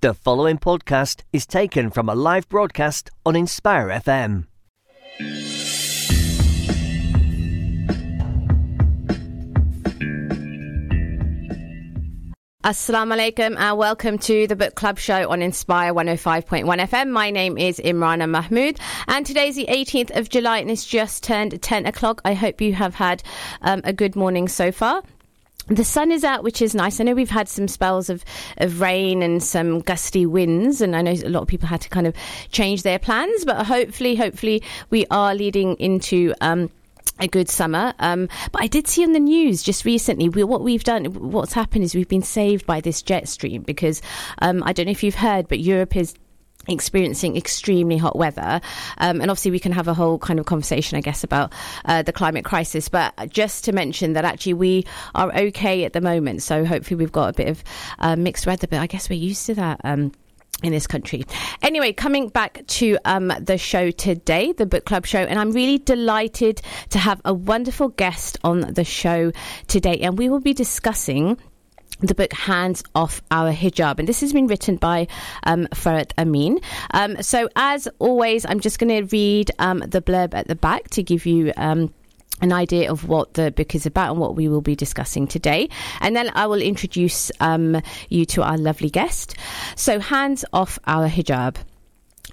The following podcast is taken from a live broadcast on Inspire FM. Assalamu alaikum and welcome to the book club show on Inspire 105.1 FM. My name is Imrana Mahmood and today's the 18th of July and it's just turned 10 o'clock. I hope you have had um, a good morning so far. The sun is out, which is nice. I know we've had some spells of, of rain and some gusty winds, and I know a lot of people had to kind of change their plans, but hopefully, hopefully, we are leading into. Um, a good summer. Um, but I did see on the news just recently, we, what we've done, what's happened is we've been saved by this jet stream because um, I don't know if you've heard, but Europe is experiencing extremely hot weather. Um, and obviously, we can have a whole kind of conversation, I guess, about uh, the climate crisis. But just to mention that actually we are okay at the moment. So hopefully, we've got a bit of uh, mixed weather, but I guess we're used to that. Um, in this country. Anyway, coming back to um, the show today, the book club show, and I'm really delighted to have a wonderful guest on the show today, and we will be discussing the book Hands Off Our Hijab. And this has been written by um, Amin. Um, so, as always, I'm just going to read um, the blurb at the back to give you. Um, an idea of what the book is about and what we will be discussing today. And then I will introduce um, you to our lovely guest. So, hands off our hijab.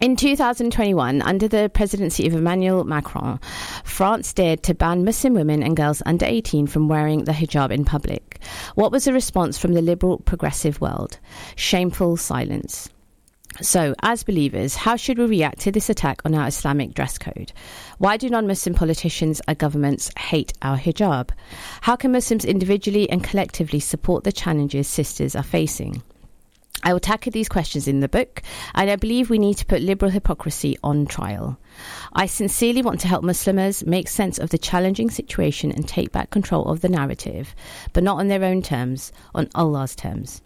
In 2021, under the presidency of Emmanuel Macron, France dared to ban Muslim women and girls under 18 from wearing the hijab in public. What was the response from the liberal progressive world? Shameful silence. So, as believers, how should we react to this attack on our Islamic dress code? Why do non Muslim politicians and governments hate our hijab? How can Muslims individually and collectively support the challenges sisters are facing? I will tackle these questions in the book, and I believe we need to put liberal hypocrisy on trial. I sincerely want to help Muslims make sense of the challenging situation and take back control of the narrative, but not on their own terms, on Allah's terms.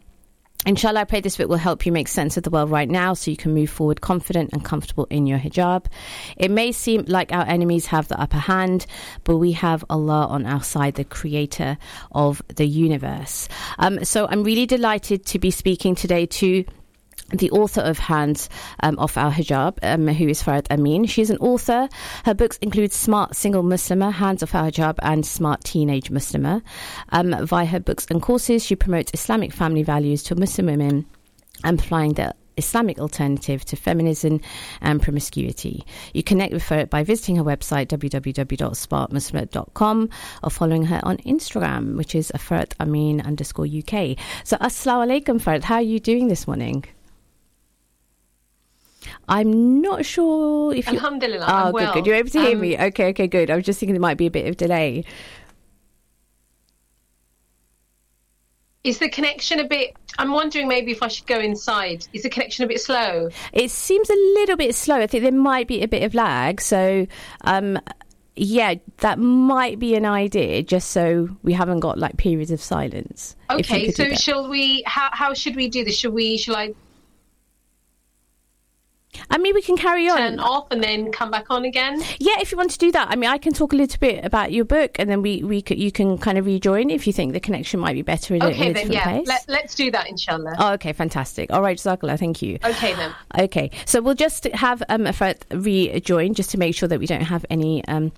Inshallah, I pray this book will help you make sense of the world right now so you can move forward confident and comfortable in your hijab. It may seem like our enemies have the upper hand, but we have Allah on our side, the creator of the universe. Um, so I'm really delighted to be speaking today to the author of Hands um, Off Our Hijab, um, who is Farhat Amin. She's an author. Her books include Smart Single Muslimah, Hands Off Our Hijab, and Smart Teenage Muslimah. Um, via her books and courses, she promotes Islamic family values to Muslim women, amplifying the Islamic alternative to feminism and promiscuity. You connect with her by visiting her website www.smartmuslimah.com or following her on Instagram, which is Farhat Amin underscore UK. So, Assalamu alaikum, Farhat. How are you doing this morning? I'm not sure if you. Alhamdulillah. Oh, I'm good, well. good. You're able to hear Um, me. Okay, okay, good. I was just thinking there might be a bit of delay. Is the connection a bit? I'm wondering maybe if I should go inside. Is the connection a bit slow? It seems a little bit slow. I think there might be a bit of lag. So, um, yeah, that might be an idea, just so we haven't got like periods of silence. Okay, so shall we? How how should we do this? Shall we? Shall I I mean, we can carry on. turn off and then come back on again? Yeah, if you want to do that. I mean, I can talk a little bit about your book, and then we we could, you can kind of rejoin if you think the connection might be better in, a, in Okay, a then different yeah. place. Let, let's do that, inshallah. Oh, okay, fantastic. All right, Zakala, thank you. Okay then. Okay, so we'll just have um, Farhat rejoin just to make sure that we don't have any um,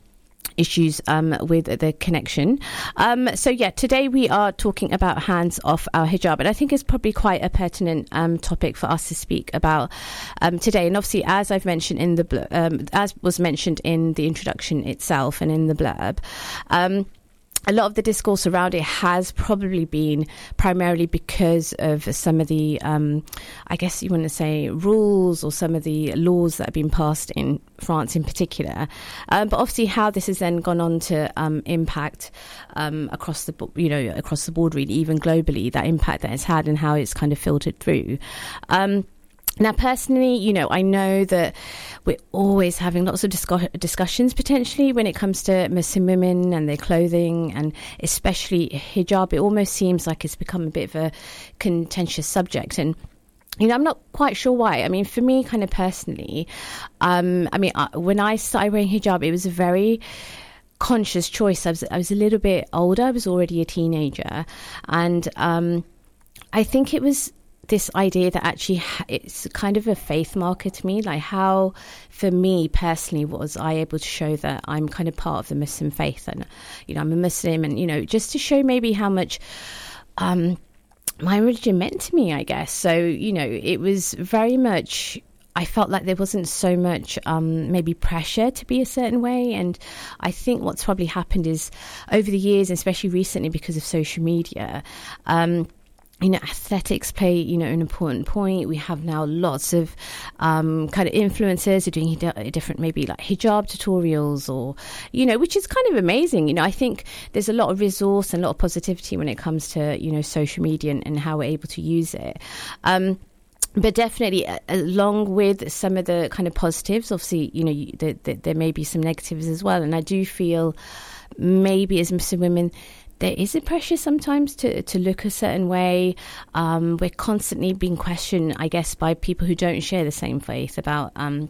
issues um, with the connection. Um, so, yeah, today we are talking about hands off our hijab, and I think it's probably quite a pertinent um, topic for us to speak about um, today. And obviously, as I've mentioned in the um, as was mentioned in the introduction itself and in the blurb. Um, a lot of the discourse around it has probably been primarily because of some of the, um, I guess you want to say, rules or some of the laws that have been passed in France in particular. Um, but obviously, how this has then gone on to um, impact um, across the, you know, across the board, really, even globally, that impact that it's had and how it's kind of filtered through. Now, personally, you know, I know that we're always having lots of discu- discussions potentially when it comes to Muslim women and their clothing, and especially hijab. It almost seems like it's become a bit of a contentious subject. And you know, I'm not quite sure why. I mean, for me, kind of personally, um, I mean, I, when I started wearing hijab, it was a very conscious choice. I was, I was a little bit older. I was already a teenager, and um, I think it was this idea that actually it's kind of a faith marker to me. Like how, for me personally, was I able to show that I'm kind of part of the Muslim faith, and you know I'm a Muslim, and you know just to show maybe how much. Um, my religion meant to me, I guess. So, you know, it was very much I felt like there wasn't so much um, maybe pressure to be a certain way. And I think what's probably happened is over the years, especially recently because of social media, um, you know, aesthetics play, you know, an important point. We have now lots of um, kind of influencers who are doing different, maybe like hijab tutorials or, you know, which is kind of amazing. You know, I think there's a lot of resource and a lot of positivity when it comes to, you know, social media and, and how we're able to use it. Um, but definitely, uh, along with some of the kind of positives, obviously, you know, the, the, there may be some negatives as well. And I do feel maybe as Muslim women, there is a pressure sometimes to, to look a certain way. Um, we're constantly being questioned, I guess, by people who don't share the same faith about, um,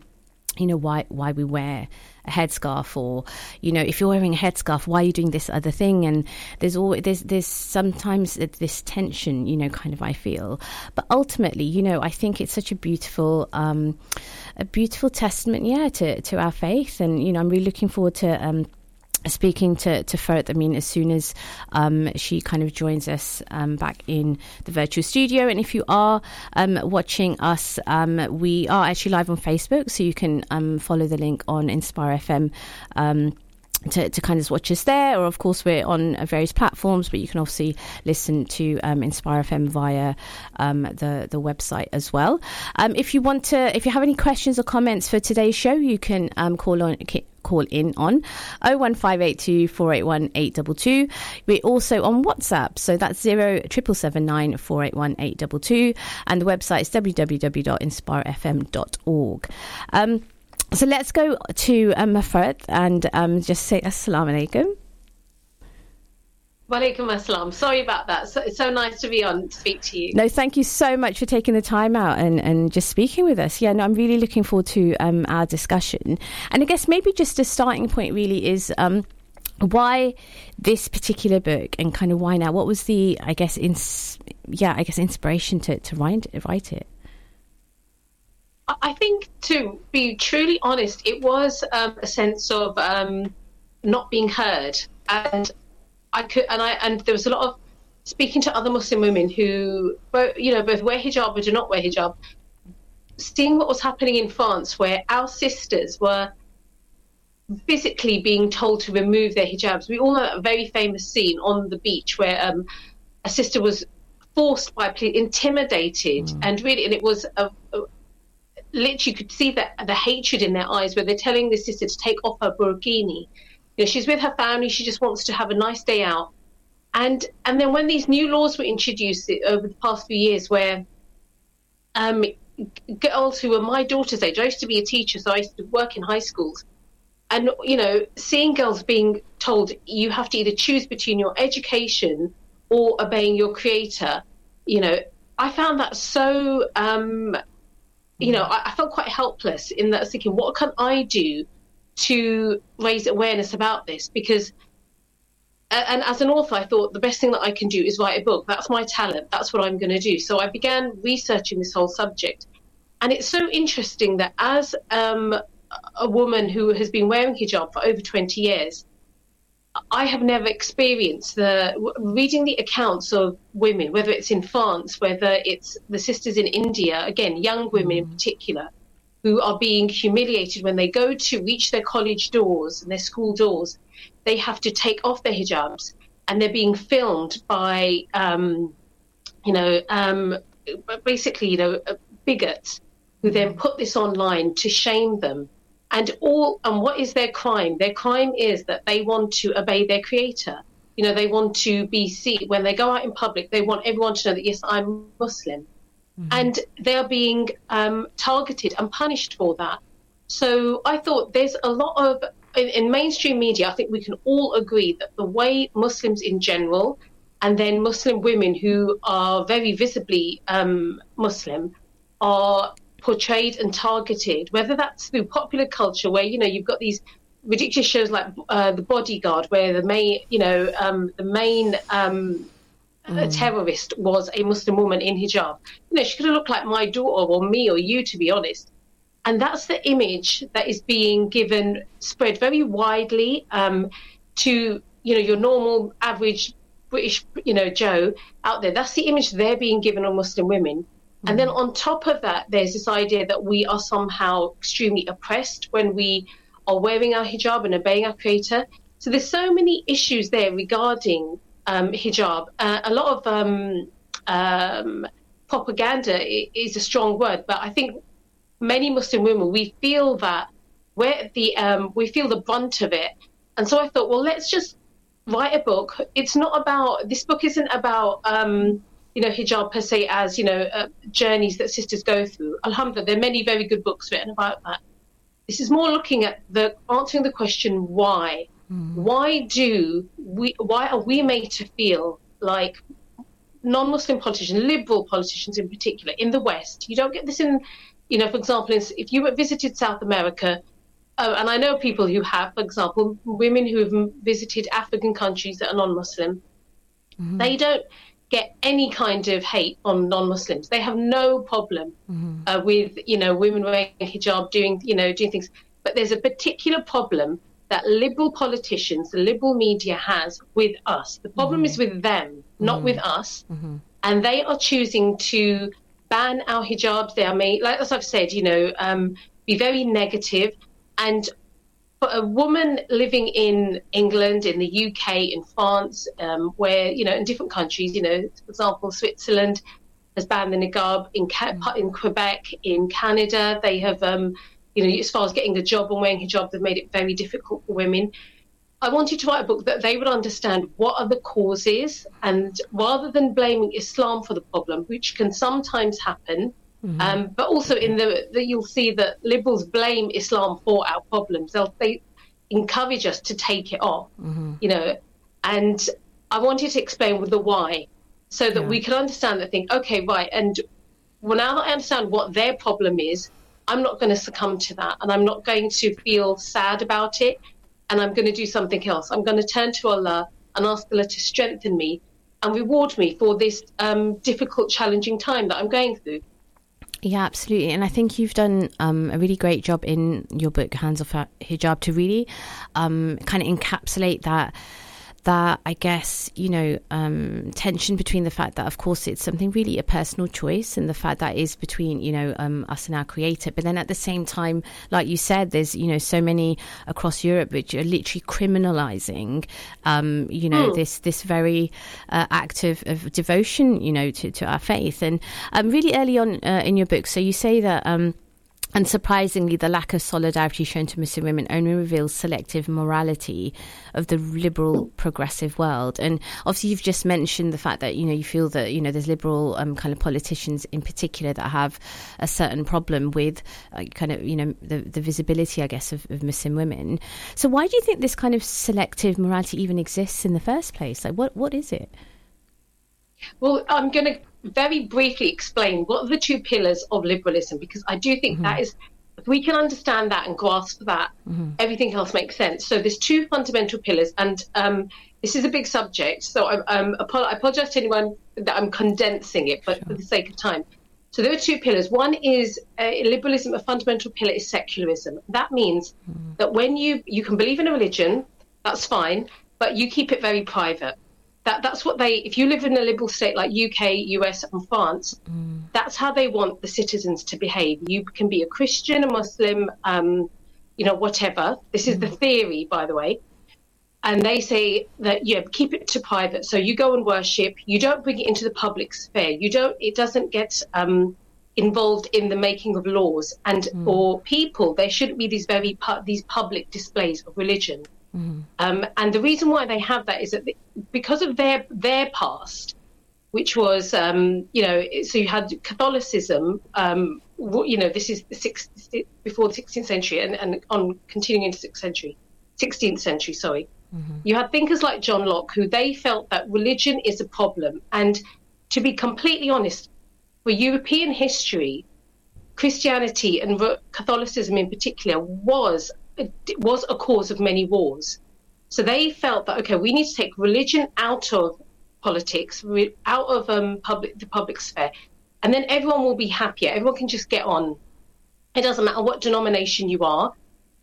you know, why why we wear a headscarf or you know if you're wearing a headscarf why are you doing this other thing? And there's always there's there's sometimes this tension you know kind of I feel. But ultimately you know I think it's such a beautiful um, a beautiful testament yeah to to our faith. And you know I'm really looking forward to um, speaking to to Farhat, I mean, as soon as um, she kind of joins us um, back in the virtual studio, and if you are um, watching us, um, we are actually live on Facebook, so you can um, follow the link on Inspire FM. To, to kind of watch us there, or of course we're on various platforms, but you can obviously listen to um, Inspire FM via um, the the website as well. Um, if you want to, if you have any questions or comments for today's show, you can um, call on call in on 01582 481 822. We're also on WhatsApp, so that's 07779 481 822, and the website is www.inspirefm.org. Um, so let's go to um, and um, just say Assalamu alaikum. Walaikum assalam. Sorry about that. So, it's so nice to be on to speak to you. No, thank you so much for taking the time out and, and just speaking with us. Yeah, no, I'm really looking forward to um, our discussion. And I guess maybe just a starting point really is um, why this particular book and kind of why now? What was the, I guess, ins- yeah, I guess inspiration to, to write, write it? I think, to be truly honest, it was um, a sense of um, not being heard, and I could, and I, and there was a lot of speaking to other Muslim women who, both, you know, both wear hijab or do not wear hijab, seeing what was happening in France, where our sisters were physically being told to remove their hijabs. We all know a very famous scene on the beach where um, a sister was forced by police, intimidated, mm. and really, and it was a, a literally could see that the hatred in their eyes where they're telling the sister to take off her burkini. You know, she's with her family, she just wants to have a nice day out. And and then when these new laws were introduced over the past few years where um, girls who were my daughter's age, I used to be a teacher, so I used to work in high schools. And, you know, seeing girls being told you have to either choose between your education or obeying your creator, you know, I found that so um, you know, I, I felt quite helpless in that I was thinking, what can I do to raise awareness about this? Because and as an author, I thought the best thing that I can do is write a book. That's my talent. That's what I'm going to do. So I began researching this whole subject. And it's so interesting that as um, a woman who has been wearing hijab for over 20 years, I have never experienced the reading the accounts of women, whether it's in France, whether it's the sisters in India, again, young women in mm. particular, who are being humiliated when they go to reach their college doors and their school doors. They have to take off their hijabs and they're being filmed by, um, you know, um, basically, you know, bigots who then mm. put this online to shame them and all and what is their crime? Their crime is that they want to obey their creator. You know they want to be seen. When they go out in public they want everyone to know that yes i'm muslim. Mm-hmm. and they are being um, targeted and punished for that. So i thought there's a lot of in, in mainstream media i think we can all agree that the way muslims in general and then muslim women who are very visibly um, muslim are portrayed and targeted, whether that's through popular culture, where you know you've got these ridiculous shows like uh, The Bodyguard, where the main, you know, um, the main um, a terrorist was a Muslim woman in hijab. You know, she could have looked like my daughter or me or you, to be honest. And that's the image that is being given, spread very widely um, to, you know, your normal, average British, you know, Joe out there. That's the image they're being given on Muslim women. And then on top of that, there's this idea that we are somehow extremely oppressed when we are wearing our hijab and obeying our creator. So there's so many issues there regarding um, hijab. Uh, a lot of um, um, propaganda is a strong word, but I think many Muslim women we feel that we're the um, we feel the brunt of it. And so I thought, well, let's just write a book. It's not about this book isn't about um, you know hijab per se as you know uh, journeys that sisters go through. Alhamdulillah, there are many very good books written about that. This is more looking at the answering the question why. Mm. Why do we? Why are we made to feel like non-Muslim politicians, liberal politicians in particular, in the West? You don't get this in, you know, for example, if you visited South America, uh, and I know people who have, for example, women who have visited African countries that are non-Muslim, mm-hmm. they don't get any kind of hate on non-Muslims. They have no problem mm-hmm. uh, with you know women wearing hijab, doing you know doing things. But there's a particular problem that liberal politicians, the liberal media has with us. The problem mm-hmm. is with them, not mm-hmm. with us. Mm-hmm. And they are choosing to ban our hijabs. They are made, like as I've said, you know, um, be very negative and for a woman living in England, in the UK, in France, um, where, you know, in different countries, you know, for example, Switzerland has banned the niqab, in, mm. in Quebec, in Canada, they have, um, you know, as far as getting a job and wearing hijab, they've made it very difficult for women. I wanted to write a book that they would understand what are the causes, and rather than blaming Islam for the problem, which can sometimes happen, Mm-hmm. Um, but also in the, the, you'll see that liberals blame Islam for our problems. They'll, they encourage us to take it off, mm-hmm. you know. And I wanted to explain with the why, so that yeah. we can understand that. Think, okay, right. And well, now that I understand what their problem is, I'm not going to succumb to that, and I'm not going to feel sad about it, and I'm going to do something else. I'm going to turn to Allah and ask Allah to strengthen me and reward me for this um, difficult, challenging time that I'm going through. Yeah, absolutely. And I think you've done um, a really great job in your book, Hands Off Hijab, to really um, kind of encapsulate that that I guess you know um, tension between the fact that of course it's something really a personal choice and the fact that is between you know um, us and our creator, but then at the same time, like you said, there's you know so many across Europe which are literally criminalising um, you know mm. this this very uh, act of, of, devotion you know to, to our faith and um, really early on uh, in your book, so you say that and surprisingly, the lack of solidarity shown to Muslim women only reveals selective morality of the liberal progressive world. And obviously, you've just mentioned the fact that you know you feel that you know there's liberal um, kind of politicians in particular that have a certain problem with uh, kind of you know the, the visibility, I guess, of, of Muslim women. So why do you think this kind of selective morality even exists in the first place? Like, what what is it? Well, I'm going to very briefly explain what are the two pillars of liberalism because I do think mm-hmm. that is if we can understand that and grasp that, mm-hmm. everything else makes sense. So there's two fundamental pillars, and um, this is a big subject. So I, um, I apologize to anyone that I'm condensing it, but sure. for the sake of time. So there are two pillars. One is uh, liberalism. A fundamental pillar is secularism. That means mm. that when you you can believe in a religion, that's fine, but you keep it very private that that's what they if you live in a liberal state like UK, US and France, mm. that's how they want the citizens to behave. You can be a Christian, a Muslim, um, you know, whatever. This is mm. the theory, by the way. And they say that yeah, keep it to private. So you go and worship. You don't bring it into the public sphere. You don't. It doesn't get um, involved in the making of laws. And mm. for people, there shouldn't be these very pu- these public displays of religion. Mm-hmm. Um, and the reason why they have that is that because of their their past, which was um, you know so you had Catholicism. Um, you know this is the sixth, before the 16th century and, and on continuing into 6th century, 16th century. Sorry, mm-hmm. you had thinkers like John Locke who they felt that religion is a problem. And to be completely honest, for European history, Christianity and Catholicism in particular was was a cause of many wars. So they felt that, okay, we need to take religion out of politics, out of um, public the public sphere, and then everyone will be happier. Everyone can just get on. It doesn't matter what denomination you are.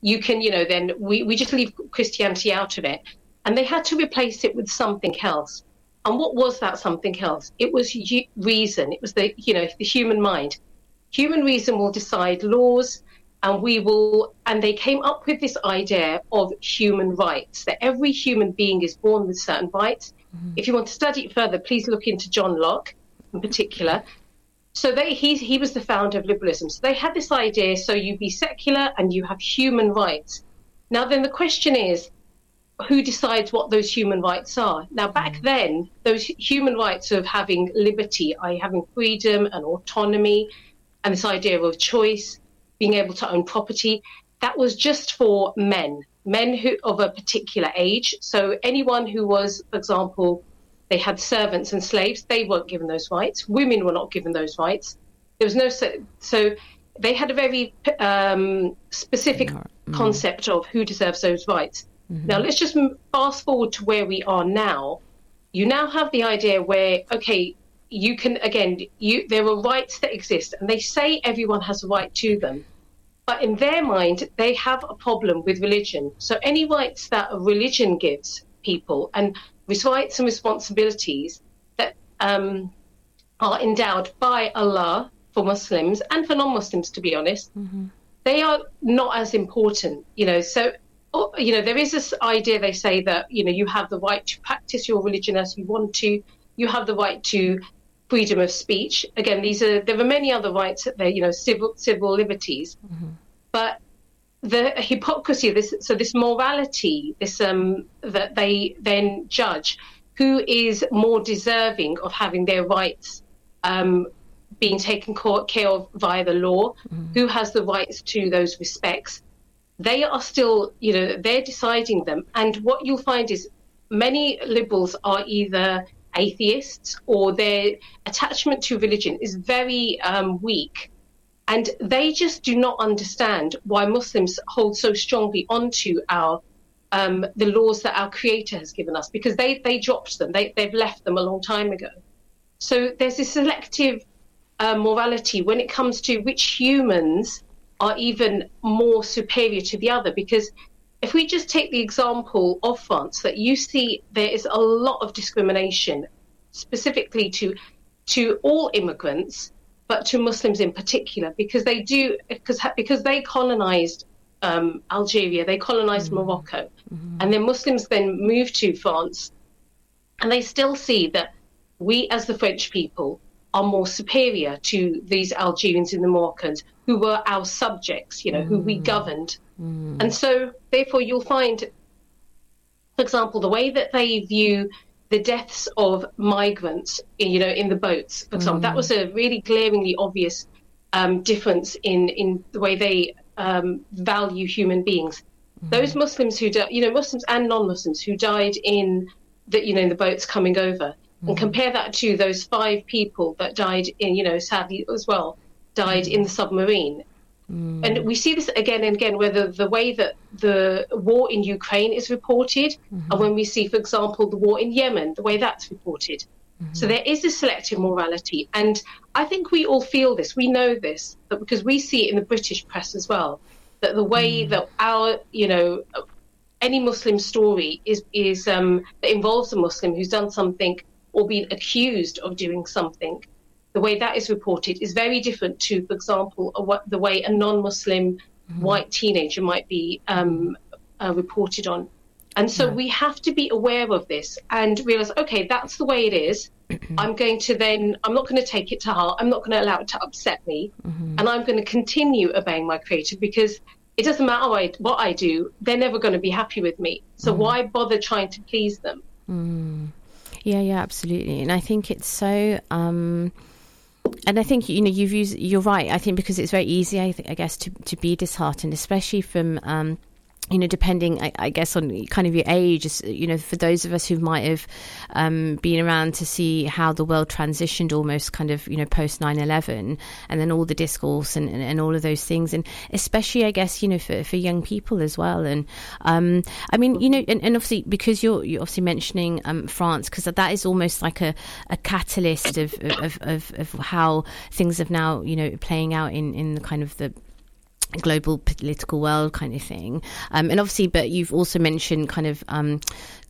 You can, you know, then we, we just leave Christianity out of it. And they had to replace it with something else. And what was that something else? It was reason. It was the, you know, the human mind. Human reason will decide laws, and we will. And they came up with this idea of human rights that every human being is born with certain rights. Mm-hmm. If you want to study it further, please look into John Locke in particular. So they, he, he was the founder of liberalism. So they had this idea so you be secular and you have human rights. Now, then the question is who decides what those human rights are? Now, back mm. then, those human rights of having liberty, i.e., having freedom and autonomy, and this idea of choice, being able to own property, that was just for men, men who of a particular age. So anyone who was, for example, they had servants and slaves. They weren't given those rights. Women were not given those rights. There was no so, so they had a very um, specific mm-hmm. concept of who deserves those rights. Mm-hmm. Now let's just fast forward to where we are now. You now have the idea where okay, you can again, you there are rights that exist, and they say everyone has a right to them. But in their mind, they have a problem with religion. So any rights that a religion gives people, and rights and responsibilities that um, are endowed by Allah for Muslims and for non-Muslims, to be honest, mm-hmm. they are not as important. You know, so oh, you know there is this idea they say that you know you have the right to practice your religion as you want to. You have the right to freedom of speech. Again, these are there are many other rights that they you know civil civil liberties, mm-hmm. but the hypocrisy of this so this morality this um that they then judge who is more deserving of having their rights um being taken care of via the law mm. who has the rights to those respects they are still you know they're deciding them and what you'll find is many liberals are either atheists or their attachment to religion is very um, weak and they just do not understand why Muslims hold so strongly onto our um, the laws that our Creator has given us because they they dropped them. They they've left them a long time ago. So there's this selective uh, morality when it comes to which humans are even more superior to the other. Because if we just take the example of France, that you see there is a lot of discrimination, specifically to to all immigrants but to Muslims in particular, because they do because because they colonized um, Algeria, they colonized mm-hmm. Morocco, mm-hmm. and then Muslims then moved to France, and they still see that we as the French people are more superior to these Algerians and the Moroccans who were our subjects, you know, mm-hmm. who we mm-hmm. governed, mm-hmm. and so therefore you'll find, for example, the way that they view the deaths of migrants, you know, in the boats, for example. Mm. That was a really glaringly obvious um, difference in, in the way they um, value human beings. Mm. Those Muslims who, di- you know, Muslims and non-Muslims who died in the, you know, in the boats coming over, mm. And compare that to those five people that died in, you know, sadly as well, died in the submarine. Mm. And we see this again and again, whether the way that the war in Ukraine is reported, mm-hmm. and when we see, for example, the war in Yemen, the way that's reported. Mm-hmm. So there is this selective morality. And I think we all feel this. We know this, but because we see it in the British press as well, that the way mm. that our, you know, any Muslim story is, is um, that involves a Muslim who's done something or been accused of doing something the way that is reported is very different to, for example, a, the way a non-Muslim mm-hmm. white teenager might be um, uh, reported on. And so yeah. we have to be aware of this and realize, okay, that's the way it is. I'm going to then, I'm not going to take it to heart. I'm not going to allow it to upset me. Mm-hmm. And I'm going to continue obeying my creator because it doesn't matter what I, what I do, they're never going to be happy with me. So mm-hmm. why bother trying to please them? Mm. Yeah, yeah, absolutely. And I think it's so. Um, and I think you know you've used. You're right. I think because it's very easy. I, I guess to to be disheartened, especially from. Um, you know, depending, I, I, guess, on kind of your age, you know, for those of us who might have um, been around to see how the world transitioned almost kind of, you know, post 9 11, and then all the discourse and, and, and, all of those things. And especially, I guess, you know, for, for young people as well. And um, I mean, you know, and, and, obviously, because you're, you're obviously mentioning um, France, because that is almost like a, a catalyst of, of, of, of how things have now, you know, playing out in, in the kind of the global political world kind of thing um, and obviously but you've also mentioned kind of um,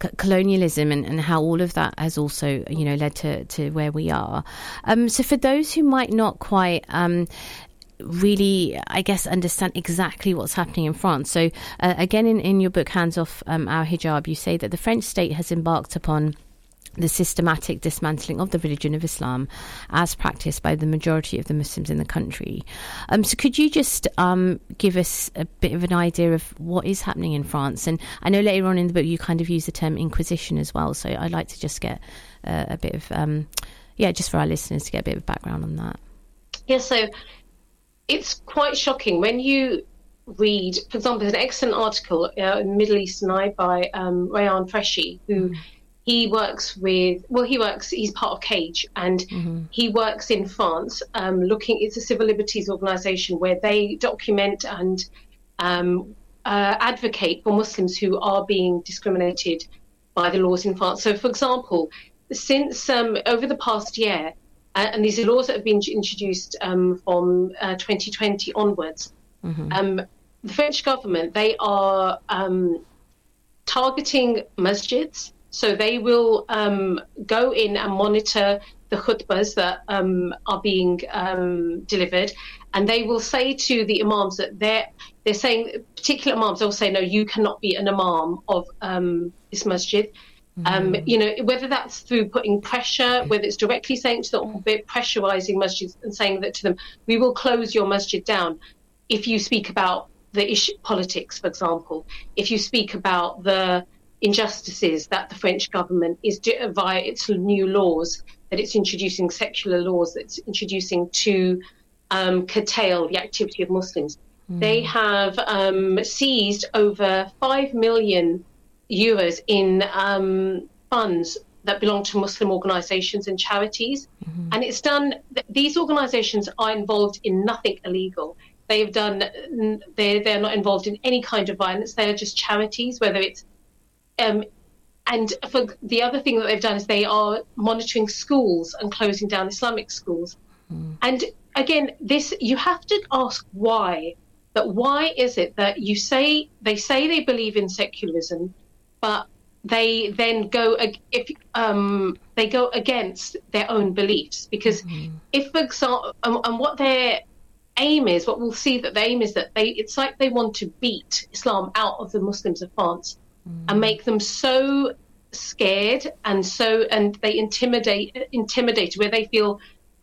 c- colonialism and, and, how all of that has also you know led to, to where we are um, so for those who might not quite um, really, I guess, understand exactly what's happening in France. So, uh, again, in, in your book, Hands Off um, Our Hijab, you say that the French state has embarked upon the systematic dismantling of the religion of Islam as practiced by the majority of the Muslims in the country. Um, so, could you just um, give us a bit of an idea of what is happening in France? And I know later on in the book you kind of use the term Inquisition as well. So, I'd like to just get uh, a bit of, um, yeah, just for our listeners to get a bit of background on that. Yeah, so it's quite shocking when you read, for example, there's an excellent article uh, in Middle Eastern Eye by um, Rayan Freschi, who mm he works with well he works he's part of cage and mm-hmm. he works in france um, looking it's a civil liberties organization where they document and um, uh, advocate for muslims who are being discriminated by the laws in france so for example since um, over the past year uh, and these are laws that have been introduced um, from uh, 2020 onwards mm-hmm. Um, the french government they are um, targeting masjids so they will um, go in and monitor the khutbahs that um, are being um, delivered, and they will say to the imams that they're they're saying particular imams. They'll say, "No, you cannot be an imam of um, this masjid." Um, mm. you know, whether that's through putting pressure, whether it's directly saying to them, pressurizing masjids and saying that to them, "We will close your masjid down if you speak about the issue politics, for example. If you speak about the injustices that the French government is do- via its new laws that it's introducing secular laws that's introducing to um, curtail the activity of Muslims. Mm. They have um, seized over five million euros in um, funds that belong to Muslim organisations and charities, mm-hmm. and it's done. These organisations are involved in nothing illegal. They have done. They they're not involved in any kind of violence. They are just charities, whether it's um, and for the other thing that they've done is they are monitoring schools and closing down Islamic schools. Mm. And again, this you have to ask why. That why is it that you say they say they believe in secularism, but they then go if um, they go against their own beliefs because mm-hmm. if for example and, and, what their aim is what we'll see that the aim is that they it's like they want to beat Islam out of the Muslims of France mm. and make them so scared and so and they intimidate intimidate where they feel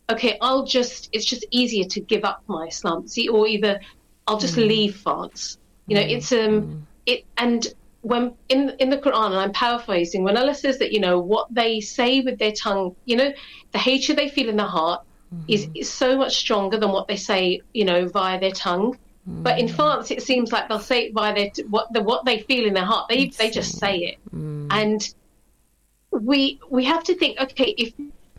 okay i'll just it's just easier to give up my islam see or either i'll just mm. leave france you know mm. it's um mm. it and when in in the quran and i'm paraphrasing when allah says that you know what they say with their tongue you know the hatred they feel in their heart mm-hmm. is, is so much stronger than what they say you know via their tongue but in France, it seems like they'll say it by their what the what they feel in their heart. They they just say it, mm. and we we have to think. Okay, if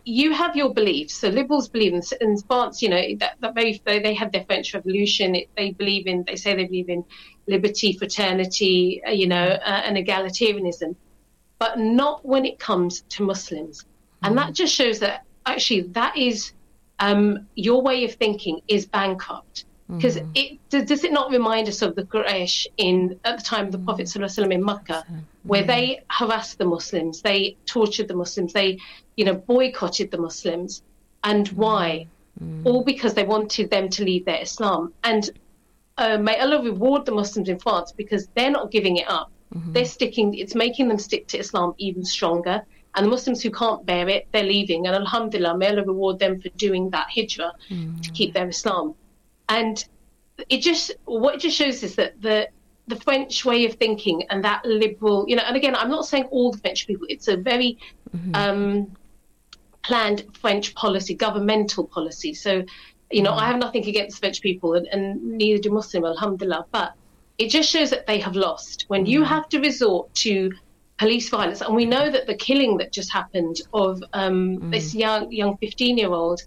you have your beliefs, so liberals believe in, in France. You know that, that very they have their French Revolution. It, they believe in. They say they believe in liberty, fraternity. Uh, you know, uh, and egalitarianism, but not when it comes to Muslims. Mm. And that just shows that actually that is um, your way of thinking is bankrupt because mm-hmm. it does it not remind us of the Quraysh in at the time of the Prophet mm-hmm. in Makkah, where mm-hmm. they harassed the Muslims, they tortured the Muslims, they you know boycotted the Muslims, and mm-hmm. why? Mm-hmm. All because they wanted them to leave their Islam. And uh, may Allah reward the Muslims in France because they're not giving it up. Mm-hmm. They're sticking. It's making them stick to Islam even stronger. And the Muslims who can't bear it, they're leaving. And Alhamdulillah, may Allah reward them for doing that hijrah to keep their Islam and it just what it just shows is that the the French way of thinking and that liberal, you know, and again, I'm not saying all the French people. It's a very mm-hmm. um, planned French policy, governmental policy. So, you know, mm-hmm. I have nothing against French people, and, and neither do Muslim, alhamdulillah. But it just shows that they have lost. When you have to resort to police violence, and we know that the killing that just happened of um, mm. this young young 15 year old,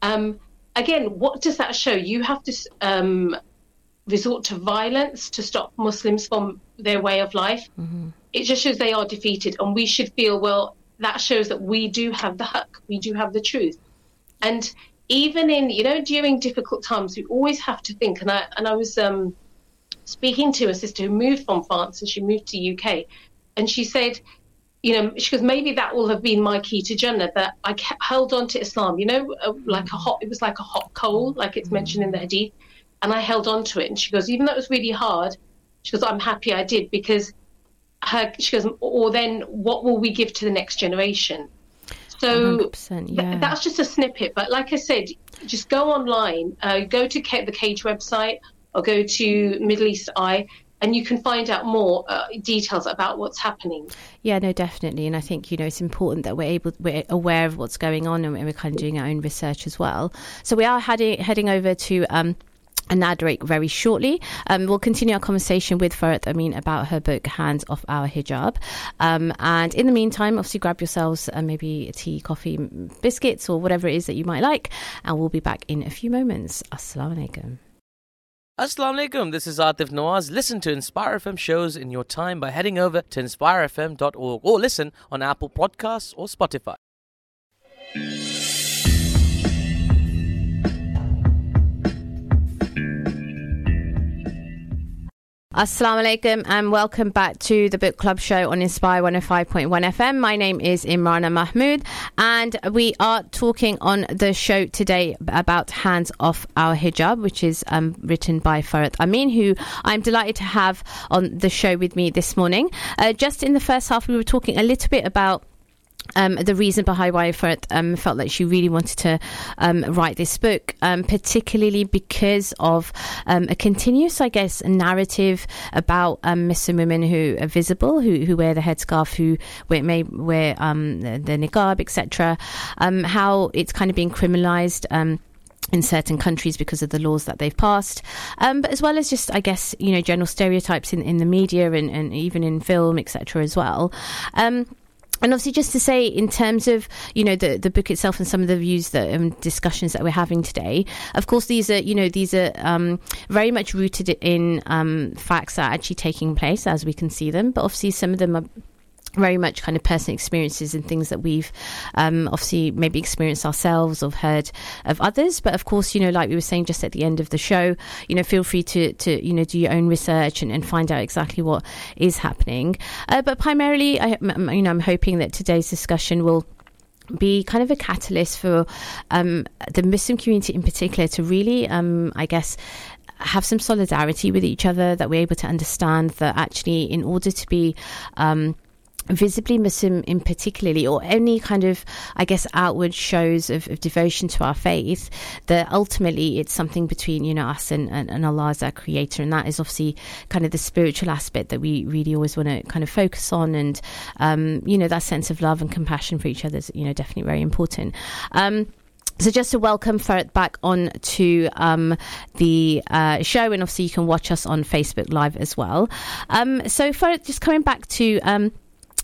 um, again, what does that show? You have to um, resort to violence to stop Muslims from their way of life. Mm-hmm. It just shows they are defeated, and we should feel well. That shows that we do have the haqq, we do have the truth, and even in you know during difficult times, we always have to think. And I and I was um, speaking to a sister who moved from France and she moved to UK, and she said, you know, she goes, maybe that will have been my key to Jannah that I held on to Islam, you know, uh, like a hot, it was like a hot coal, like it's mentioned in the Hadith, and I held on to it. And she goes, even though it was really hard, she goes, I'm happy I did because her, she goes, or then what will we give to the next generation? So yeah. th- that's just a snippet. But like I said, just go online, uh, go to K- the Cage website or go to Middle East Eye and you can find out more uh, details about what's happening. Yeah, no, definitely, and I think you know it's important that we're able, we're aware of what's going on, and we're kind of doing our own research as well. So we are heading heading over to. Um, very shortly. Um, we'll continue our conversation with Farhat Amin about her book, Hands Off Our Hijab. Um, and in the meantime, obviously, grab yourselves uh, maybe a tea, coffee, biscuits, or whatever it is that you might like. And we'll be back in a few moments. Assalamu alaikum. Assalamu alaikum, this is Atif Nawaz. Listen to Inspire FM shows in your time by heading over to inspirefm.org or listen on Apple Podcasts or Spotify. Assalamu alaikum and welcome back to the book club show on Inspire 105.1 FM. My name is Imrana Mahmood and we are talking on the show today about Hands Off Our Hijab, which is um, written by Farhat Amin, who I'm delighted to have on the show with me this morning. Uh, just in the first half, we were talking a little bit about um, the reason behind why I um, felt that she really wanted to um, write this book, um, particularly because of um, a continuous, I guess, narrative about um, Muslim women who are visible, who, who wear the headscarf, who wear, may wear the, the niqab, etc. how it's kind of being criminalized in certain countries because of the laws that they've passed, um, but as well as just, I guess, you know, general stereotypes in, in the media and, and even in film, etc. as well. Um, and obviously, just to say, in terms of you know the the book itself and some of the views that and um, discussions that we're having today, of course, these are you know these are um, very much rooted in um, facts that are actually taking place as we can see them. But obviously, some of them are very much kind of personal experiences and things that we've um, obviously maybe experienced ourselves or heard of others. But of course, you know, like we were saying just at the end of the show, you know, feel free to, to you know, do your own research and, and find out exactly what is happening. Uh, but primarily, I, you know, I'm hoping that today's discussion will be kind of a catalyst for um, the Muslim community in particular to really, um, I guess, have some solidarity with each other, that we're able to understand that actually, in order to be um, visibly Muslim in particularly, or any kind of, I guess, outward shows of, of, devotion to our faith, that ultimately it's something between, you know, us and, and, and, Allah as our creator. And that is obviously kind of the spiritual aspect that we really always want to kind of focus on. And, um, you know, that sense of love and compassion for each other is, you know, definitely very important. Um, so just to welcome Farhat back on to um, the uh, show, and obviously you can watch us on Facebook Live as well. Um, so Farhat, just coming back to um,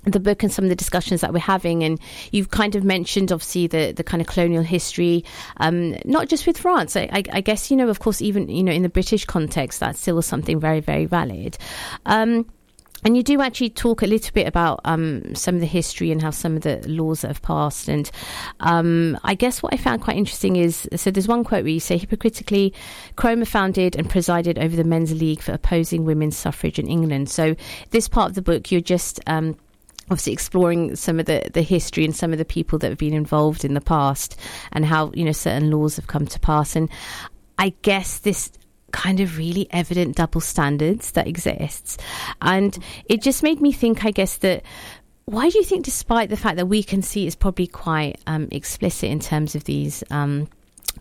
the book and some of the discussions that we're having, and you've kind of mentioned obviously the the kind of colonial history, um, not just with France. I, I, I, guess you know, of course, even you know in the British context, that's still something very very valid. Um, and you do actually talk a little bit about um, some of the history and how some of the laws that have passed. And um, I guess what I found quite interesting is so there's one quote where you say, hypocritically, Cromer founded and presided over the Men's League for opposing women's suffrage in England. So, this part of the book, you're just um, obviously exploring some of the, the history and some of the people that have been involved in the past and how you know certain laws have come to pass. And i guess this kind of really evident double standards that exists. And it just made me think i guess that why do you think despite the fact that we can see it's probably quite um, explicit in terms of these um,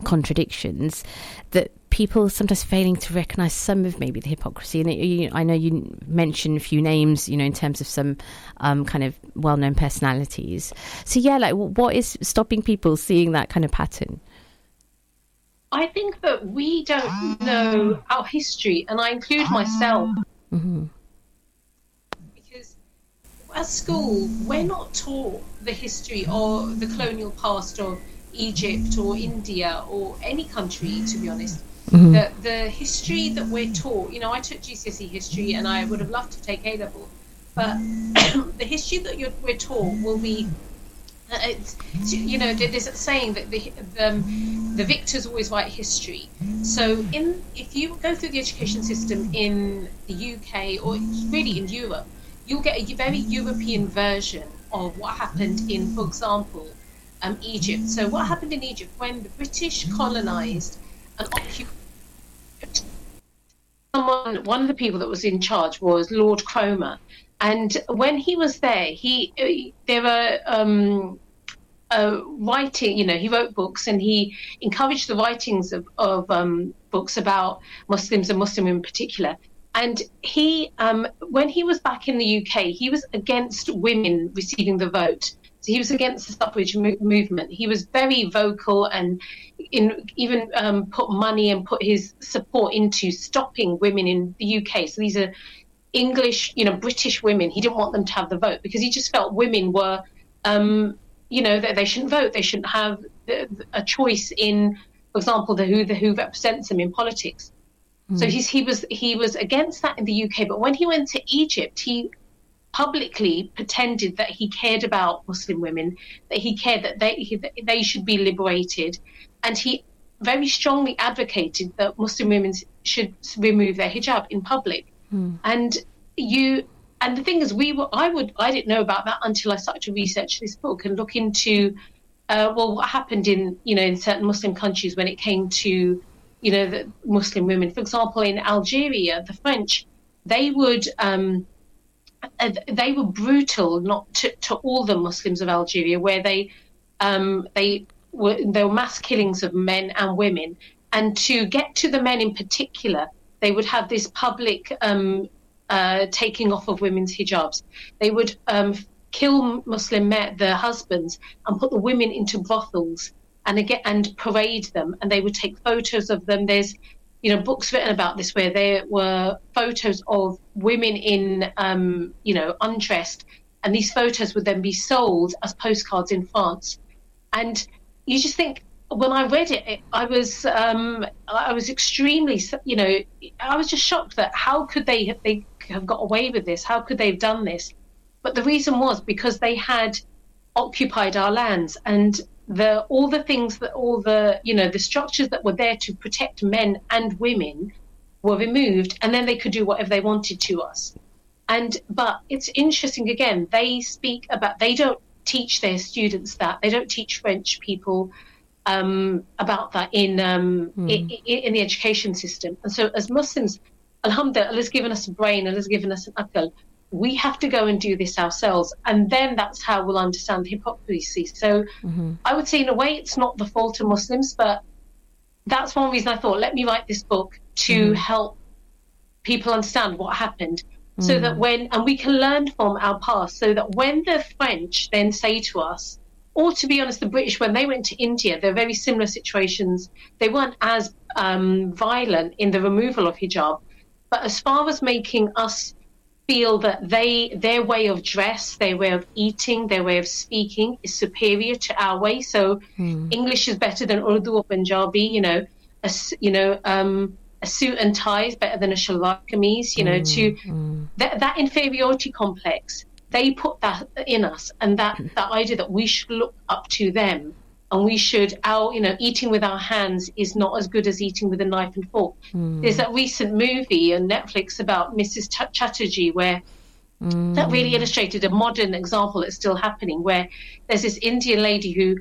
contradictions that people sometimes failing to recognize some of maybe the hypocrisy. And you, I know you mentioned a few names, you know, in terms of some um, kind of well-known personalities. So yeah, like what is stopping people seeing that kind of pattern? I think that we don't know our history, and I include myself. Mm-hmm. Because at school, we're not taught the history or the colonial past of Egypt or India or any country, to be honest. Mm-hmm. The, the history that we're taught, you know, I took GCSE history and I would have loved to take A level, but the history that we're taught will be uh, it's, you know, there's a saying that the the, um, the victors always write history. So, in if you go through the education system in the UK or really in Europe, you'll get a very European version of what happened in, for example, um, Egypt. So, what happened in Egypt when the British colonized and occupied? Someone, one of the people that was in charge was Lord Cromer, and when he was there, he uh, there were um, uh, writing. You know, he wrote books and he encouraged the writings of, of um, books about Muslims and Muslim in particular. And he, um, when he was back in the UK, he was against women receiving the vote. He was against the suffrage mo- movement. He was very vocal and in, even um, put money and put his support into stopping women in the UK. So these are English, you know, British women. He didn't want them to have the vote because he just felt women were, um, you know, that they shouldn't vote. They shouldn't have a choice in, for example, the who the who represents them in politics. Mm. So hmm. he's, he was he was against that in the UK. But when he went to Egypt, he publicly pretended that he cared about Muslim women, that he cared that they that they should be liberated, and he very strongly advocated that Muslim women should remove their hijab in public. Mm. And you and the thing is we were I would I didn't know about that until I started to research this book and look into uh, well what happened in you know in certain Muslim countries when it came to you know the Muslim women. For example, in Algeria, the French they would um, they were brutal not to, to all the Muslims of Algeria, where they um, they were there were mass killings of men and women, and to get to the men in particular, they would have this public um, uh, taking off of women's hijabs. They would um, kill Muslim men, their husbands, and put the women into brothels and again and parade them. And they would take photos of them. There's you know books written about this where there were photos of women in um, you know undressed, and these photos would then be sold as postcards in France. And you just think when I read it, I was um, I was extremely, you know, I was just shocked that how could they have, they have got away with this? How could they have done this? But the reason was because they had occupied our lands and the all the things that all the you know the structures that were there to protect men and women were removed, and then they could do whatever they wanted to us. And but it's interesting again. They speak about they don't teach their students that they don't teach French people um, about that in, um, mm. in, in the education system. And so, as Muslims, Alhamdulillah, Allah's given us a brain, Allah's given us an akal. We have to go and do this ourselves, and then that's how we'll understand hypocrisy. So, mm-hmm. I would say, in a way, it's not the fault of Muslims, but that's one reason I thought, let me write this book to mm-hmm. help people understand what happened so that hmm. when and we can learn from our past so that when the french then say to us or to be honest, the British, when they went to India, they're very similar situations. They weren't as um, violent in the removal of hijab, but as far as making us feel that they their way of dress, their way of eating, their way of speaking is superior to our way. So mm. English is better than Urdu or Punjabi. You know, a, you know. Um, a suit and tie is better than a shalwar kameez, you know, mm, to mm. That, that inferiority complex they put that in us and that, that idea that we should look up to them and we should our you know eating with our hands is not as good as eating with a knife and fork mm. there's that recent movie on netflix about mrs Ch- chatterjee where mm. that really illustrated a modern example that's still happening where there's this indian lady who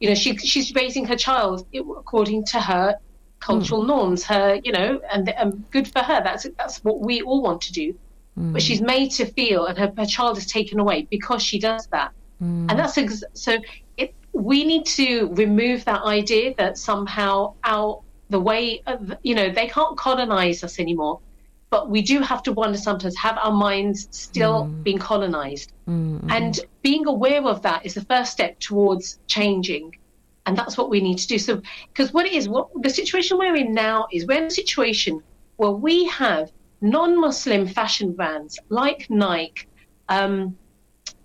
you know she she's raising her child according to her cultural mm. norms her you know and, and good for her that's that's what we all want to do mm. but she's made to feel, and her, her child is taken away because she does that. Mm. And that's ex- so. We need to remove that idea that somehow our the way of, you know they can't colonize us anymore but we do have to wonder sometimes have our minds still mm. being colonized mm-hmm. and being aware of that is the first step towards changing and that's what we need to do so because what it is what the situation we're in now is we're in a situation where we have non-Muslim fashion brands like Nike, um,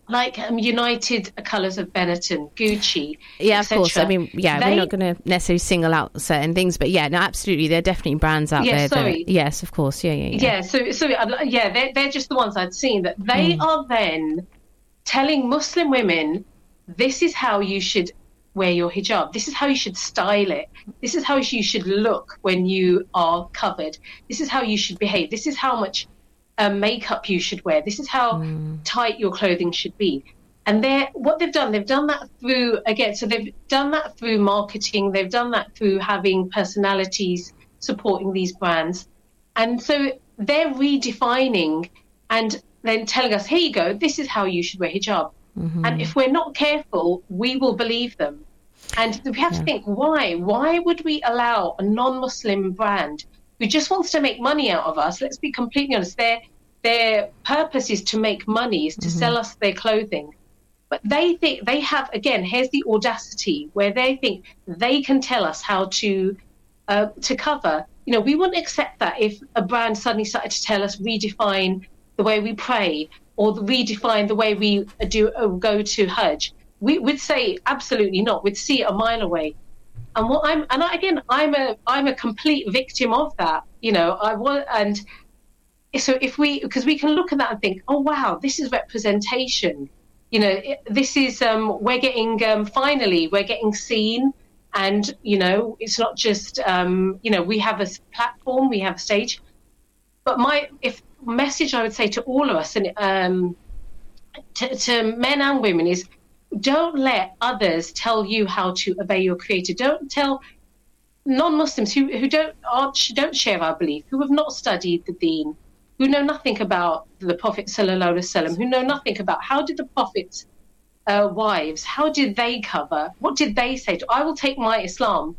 like um, United Colors of Benetton, Gucci. Yeah, of course. I mean, yeah, they- we're not going to necessarily single out certain things, but yeah, no, absolutely. There are definitely brands out Yeah, there. sorry. That, yes, of course. Yeah, yeah, yeah. yeah so so uh, yeah they're, they're just the ones i'd seen that they Hmm. are then telling muslim women this is how you should wear your hijab this is how you should style it this is how you should look when you are covered this is how you should behave this is how much uh, makeup you should wear this is how tight your clothing should be and they're what they've done they've done that through again so they've done that through marketing they've done that through having personalities supporting these brands and so they're redefining and then telling us, here you go, this is how you should wear hijab. And if we're not careful, we will believe them. And we have to think, why? Why would we allow a non Muslim brand who just wants to make money out of us? Let's be completely honest. Their, their purpose is to make money, is to sell us their clothing. But they think they have, again, here's the audacity where they think they can tell us how to uh, to cover. You know, we wouldn't accept that if a brand suddenly started to tell us redefine the way we pray or redefine the way we do uh, go to Hajj. We would say absolutely not. We'd see it a mile away. And what I'm, and I, again, I'm a, I'm a complete victim of that. You know, I want, and so if we, because we can look at that and think, oh wow, this is representation. You know, this is, um, we're getting, um, finally, we're getting seen and you know it's not just um, you know we have a platform we have a stage but my if message i would say to all of us and um, to, to men and women is don't let others tell you how to obey your creator don't tell non-muslims who, who don't aren't, don't share our belief who have not studied the deen who know nothing about the prophet sallallahu who know nothing about how did the prophets uh, wives, how did they cover? What did they say? To, I will take my Islam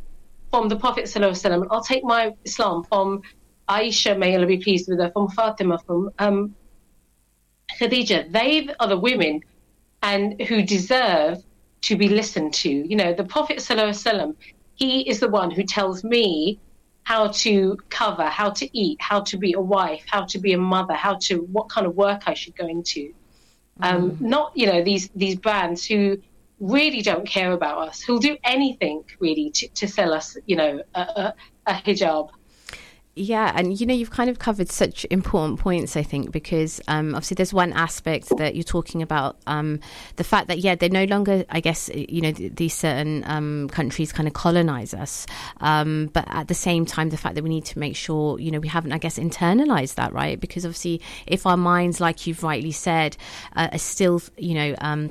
from the Prophet sallallahu and I'll take my Islam from Aisha, may Allah be pleased with her, from Fatima, from um, Khadija. They are the women and who deserve to be listened to. You know, the Prophet he is the one who tells me how to cover, how to eat, how to be a wife, how to be a mother, how to what kind of work I should go into. Um, not you know these these brands who really don't care about us who'll do anything really to, to sell us you know a, a, a hijab Yeah, and you know, you've kind of covered such important points, I think, because um, obviously there's one aspect that you're talking about um, the fact that, yeah, they're no longer, I guess, you know, th- these certain um, countries kind of colonize us. Um, but at the same time, the fact that we need to make sure, you know, we haven't, I guess, internalized that, right? Because obviously, if our minds, like you've rightly said, uh, are still, you know, um,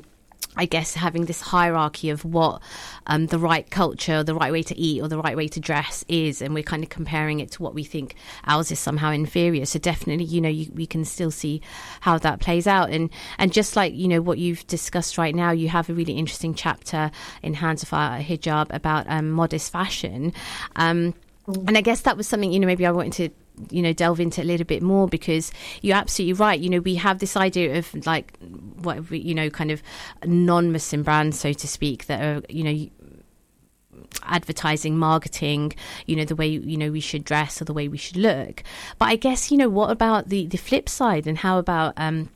I guess having this hierarchy of what um, the right culture, the right way to eat, or the right way to dress is, and we're kind of comparing it to what we think ours is somehow inferior. So definitely, you know, you, we can still see how that plays out, and and just like you know what you've discussed right now, you have a really interesting chapter in Hands Off Our Hijab about um, modest fashion, um, and I guess that was something you know maybe I wanted to you know delve into a little bit more because you're absolutely right. You know we have this idea of like what you know kind of non-muslim brands so to speak that are you know advertising marketing you know the way you know we should dress or the way we should look. But i guess you know what about the the flip side and how about um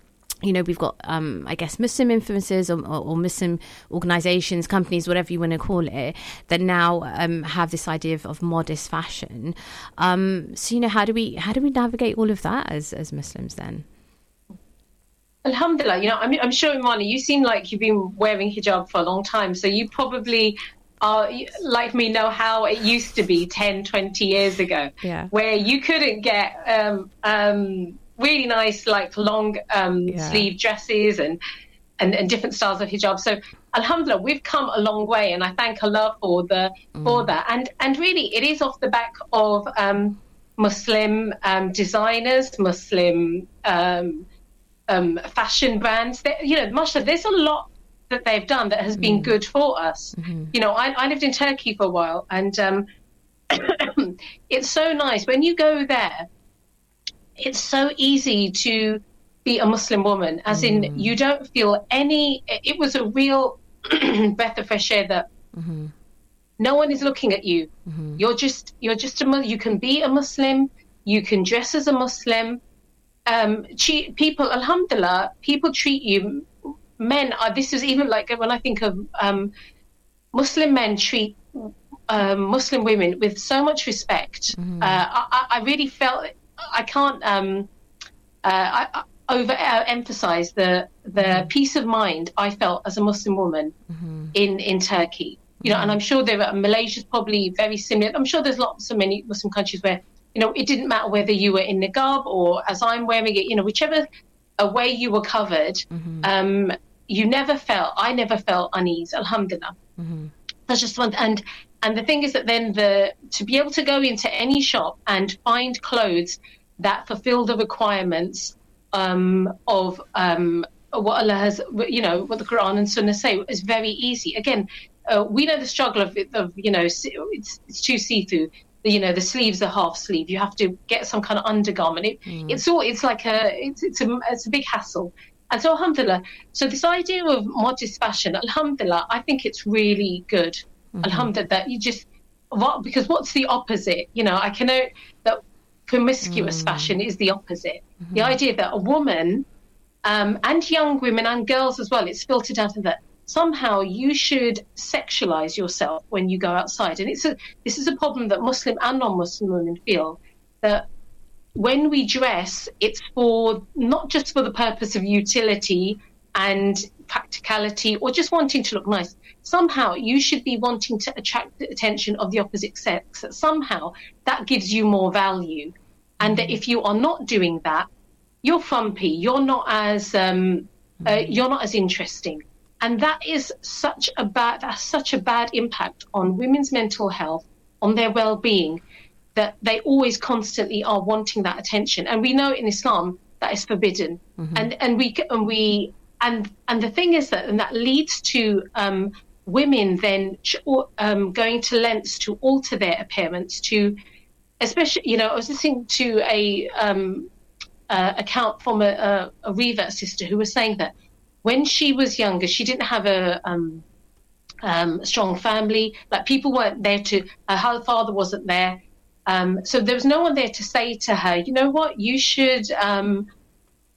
you know, we've got, um, I guess, Muslim influencers or, or, or Muslim organizations, companies, whatever you want to call it, that now um, have this idea of, of modest fashion. Um, so, you know, how do we how do we navigate all of that as as Muslims then? alhamdulillah you know i'm, I'm sure Imrana you seem like you've been wearing hijab for a long time so you probably are like me know how it used to be 10 20 years ago Yeah. where you couldn't get um, um, really nice like long um, Yeah. sleeve dresses and, and and different styles of hijab so alhamdulillah we've come a long way and i thank allah for the for that and and really it is off the back of um, muslim um, designers muslim um, um, fashion brands. They, you know, mashallah, there's a lot that they've done that has been good for us. You know, I, I lived in Turkey for a while, and um, it's so nice when you go there. It's so easy to be a Muslim woman, as in you don't feel any. It was a real breath of fresh air that no one is looking at you. You're just you're just a you can be a Muslim. You can dress as a Muslim. Um, che- people, Alhamdulillah, people treat you. Men are. This is even like when I think of um, Muslim men treat um, Muslim women with so much respect. Uh, I, I really felt I can't um, uh, I, I over uh, emphasize the the peace of mind I felt as a Muslim woman in in Turkey. You know, and I'm sure there are Malaysia's probably very similar. I'm sure there's lots of many Muslim countries where you know it didn't matter whether you were in niqab or as I'm wearing it. You know, whichever way you were covered, um, you never felt. I never felt unease. Alhamdulillah. That's just one. And and the thing is that then the to be able to go into any shop and find clothes that fulfill the requirements um, of um, what Allah has, you know, what the Quran and Sunnah say is very easy. Again, uh, we know the struggle of, of you know, it's, it's too see through. You know, the sleeves are half sleeve. You have to get some kind of undergarment. It, It's all. It's like a. It's it's a. It's a big hassle. And so, alhamdulillah. So this idea of modest fashion, alhamdulillah, I think it's really good. Mm-hmm. Alhamdulillah, that you just what because what's the opposite? You know, I can know that promiscuous mm. fashion is the opposite. The mm-hmm. idea that a woman um, and young women and girls as well, it's filtered out of that. Somehow you should sexualize yourself when you go outside, and it's a this is a problem that Muslim and non-Muslim women feel that when we dress, it's for not just for the purpose of utility and practicality or just wanting to look nice. Somehow you should be wanting to attract the attention of the opposite sex. That somehow that gives you more value. And that if you are not doing that, you're frumpy. You're not as um, uh, you're not as interesting. And that is such a bad that's such a bad impact on women's mental health, on their well-being that they always constantly are wanting that attention. And we know in Islam that is forbidden. And and we and we and and the thing is that and that leads to um, women then um, going to lengths to alter their appearance to, especially you know I was listening to a um, uh, account from a, a, a sister who was saying that when she was younger she didn't have a um, um, strong family. Like people weren't there to, her father wasn't there. Um, so there was no one there to say to her, you know what, you should,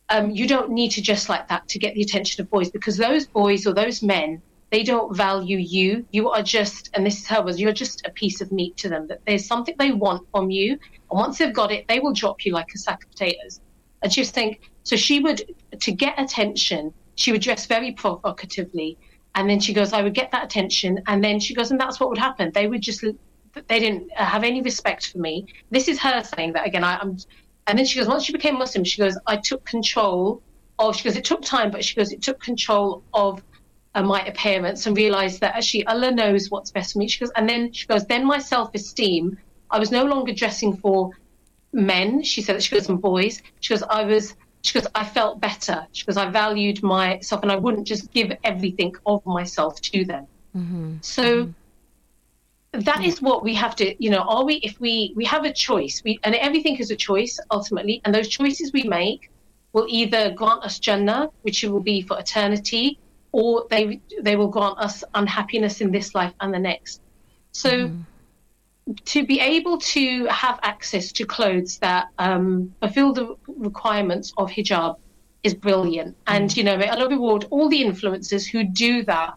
um, you don't need to dress like that to get the attention of boys because those boys or those men, they don't value you. You are just, and this is her was, you're just a piece of meat to them. That there's something they want from you, and once they've got it, they will drop you like a sack of potatoes. And she saying, so she would, to get attention, she would dress very provocatively. And then she goes, I would get that attention. And then she goes, and that's what would happen. They would just, they didn't have any respect for me. This is her saying that again. I, I'm, and then she goes, once she became Muslim, she goes, I took control of, she goes, it took time, but she goes, it took control of uh, my appearance and realized that actually Allah knows what's best for me. She goes, and then she goes, then my self esteem, I was no longer dressing for men. She said that she goes, and boys. She goes, I was, she goes, I felt better. She goes, I valued myself and I wouldn't just give everything of myself to them. So that is what we have to, you know, are we, if we, we have a choice, we, and everything is a choice ultimately, and those choices we make will either grant us Jannah, which will be for eternity, or they, they will grant us unhappiness in this life and the next. So to be able to have access to clothes that um, fulfill the requirements of hijab is brilliant. And, you know, may Allah reward all the influencers who do that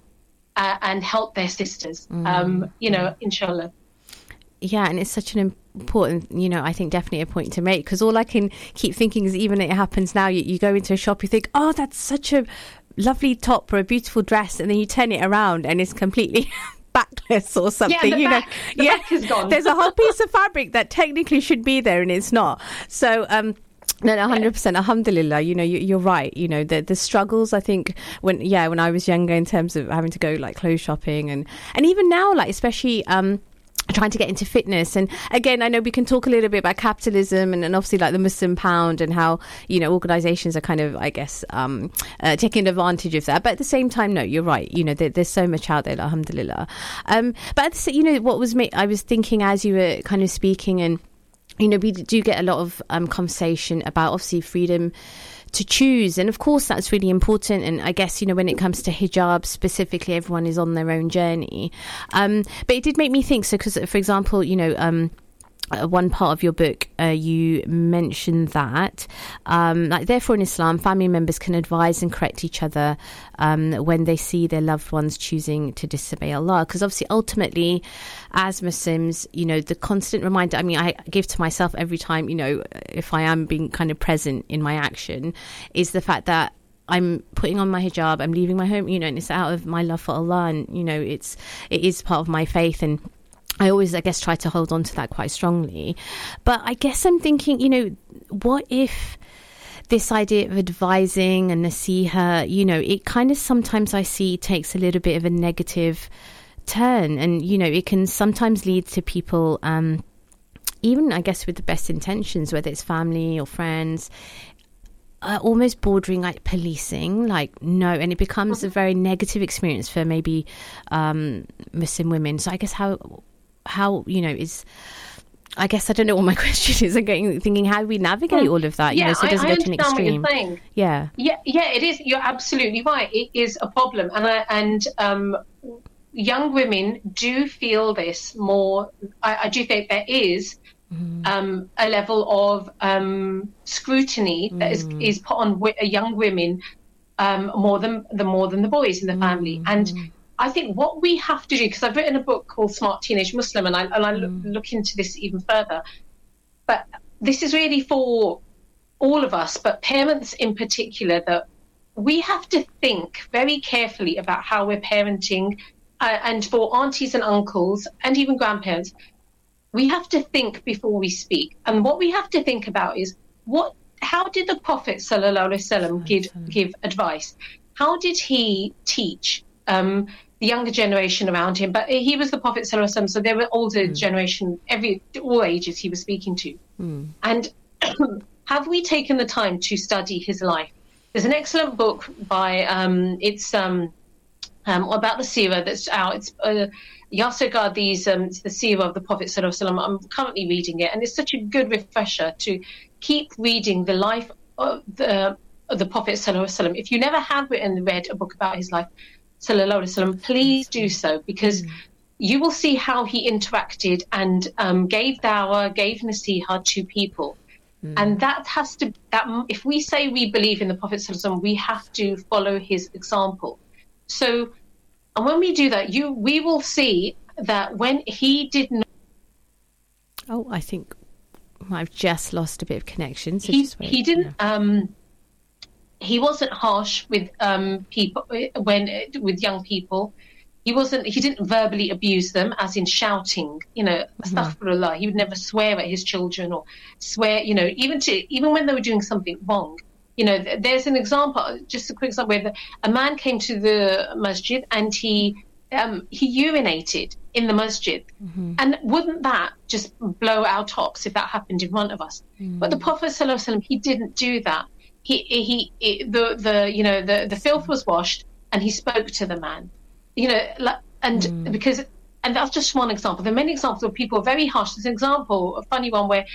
uh, and help their sisters, um, you know, inshallah. Yeah, and it's such an important, you know, I think definitely a point to make because all I can keep thinking is even it happens now, you, you go into a shop, you think, oh, that's such a lovely top or a beautiful dress, and then you turn it around and it's completely backless or something. the you back- know, the back is gone. there's a whole piece of fabric that technically should be there and it's not. So, um, no, no, hundred percent. Alhamdulillah. You know, you, you're right. You know, the the struggles. I think when yeah, when I was younger, in terms of having to go like clothes shopping and and even now, like especially. um trying to get into fitness and again i know we can talk a little bit about capitalism and, and obviously like the muslim pound and how you know organizations are kind of i guess um uh, taking advantage of that but at the same time no you're right you know there, there's so much out there alhamdulillah um but the, you know what was me i was thinking as you were kind of speaking and you know, we do get a lot of um, conversation about obviously freedom to choose. And of course, that's really important. And I guess, you know, when it comes to hijab specifically, everyone is on their own journey. Um, but it did make me think so, because, for example, you know, um, uh, one part of your book, uh, you mentioned that, um, like therefore in Islam, family members can advise and correct each other um, when they see their loved ones choosing to disobey Allah. Because obviously, ultimately, as Muslims, you know, the constant reminder. I mean, I give to myself every time, you know, if I am being kind of present in my action, is the fact that I'm putting on my hijab, I'm leaving my home, you know, and it's out of my love for Allah, and you know, it's it is part of my faith and I always, I guess, try to hold on to that quite strongly. But I guess I'm thinking, you know, what if this idea of advising and nasiha, you know, it kind of sometimes I see takes a little bit of a negative turn. And, you know, it can sometimes lead to people, um, even I guess with the best intentions, whether it's family or friends, uh, almost bordering like policing, like no, and it becomes a very negative experience for maybe um, Muslim women. So I guess how how you know is I guess I don't know what my question is. I'm getting, thinking how do we navigate Well, all of that, you yeah, know, so it I- doesn't I go to an understand what you're extreme. Yeah. Yeah, yeah, it is. You're absolutely right. It is a problem, and I, and um, young women do feel this more. I, I do think there is um, a level of um, scrutiny that is is put on wi- young women um, more than the more than the boys in the family, and. I think what we have to do, because I've written a book called Smart Teenage Muslim, and I, and I look, look into this even further. But this is really for all of us, but parents in particular, that we have to think very carefully about how we're parenting. Uh, and for aunties and uncles, and even grandparents, we have to think before we speak. And what we have to think about is what, how did the Prophet sallallahu alaihi wasallam give give advice? How did he teach um, the younger generation around him? But he was the Prophet sallallahu alaihi so there were older generation, every all ages he was speaking to. And have we taken the time to study his life? There's an excellent book by um, it's um, um, about the seerah that's out. It's uh, Yasser um, it's the seerah of the Prophet Sallallahu Alaihi I'm currently reading it, and it's such a good refresher to keep reading the life of the of the Prophet Sallallahu Alaihi If you never have written read a book about his life, Wasallam, please do so because you will see how he interacted and um, gave dawah, gave nasiha to people. And that has to that if we say we believe in the Prophet Sallallahu Alaihi Wasallam, we have to follow his example. So, and when we do that, you we will see that when he did not, Oh, I think I've just lost a bit of connection. So he he didn't um he wasn't harsh with um people when with young people. He wasn't. He didn't verbally abuse them, as in shouting. You know, astaghfirullah. He would never swear at his children or swear. You know, even to even when they were doing something wrong. You know, there's an example, just a quick example, where the, a man came to the masjid and he um, he urinated in the masjid, and wouldn't that just blow our tops if that happened in front of us? But the Prophet sallallahu alaihi wasallam, he didn't do that. He he, he the the you know the the filth was washed, and he spoke to the man you know, like, and mm. because, and that's just one example. There are many examples of people very harsh. There's an example, a funny one, where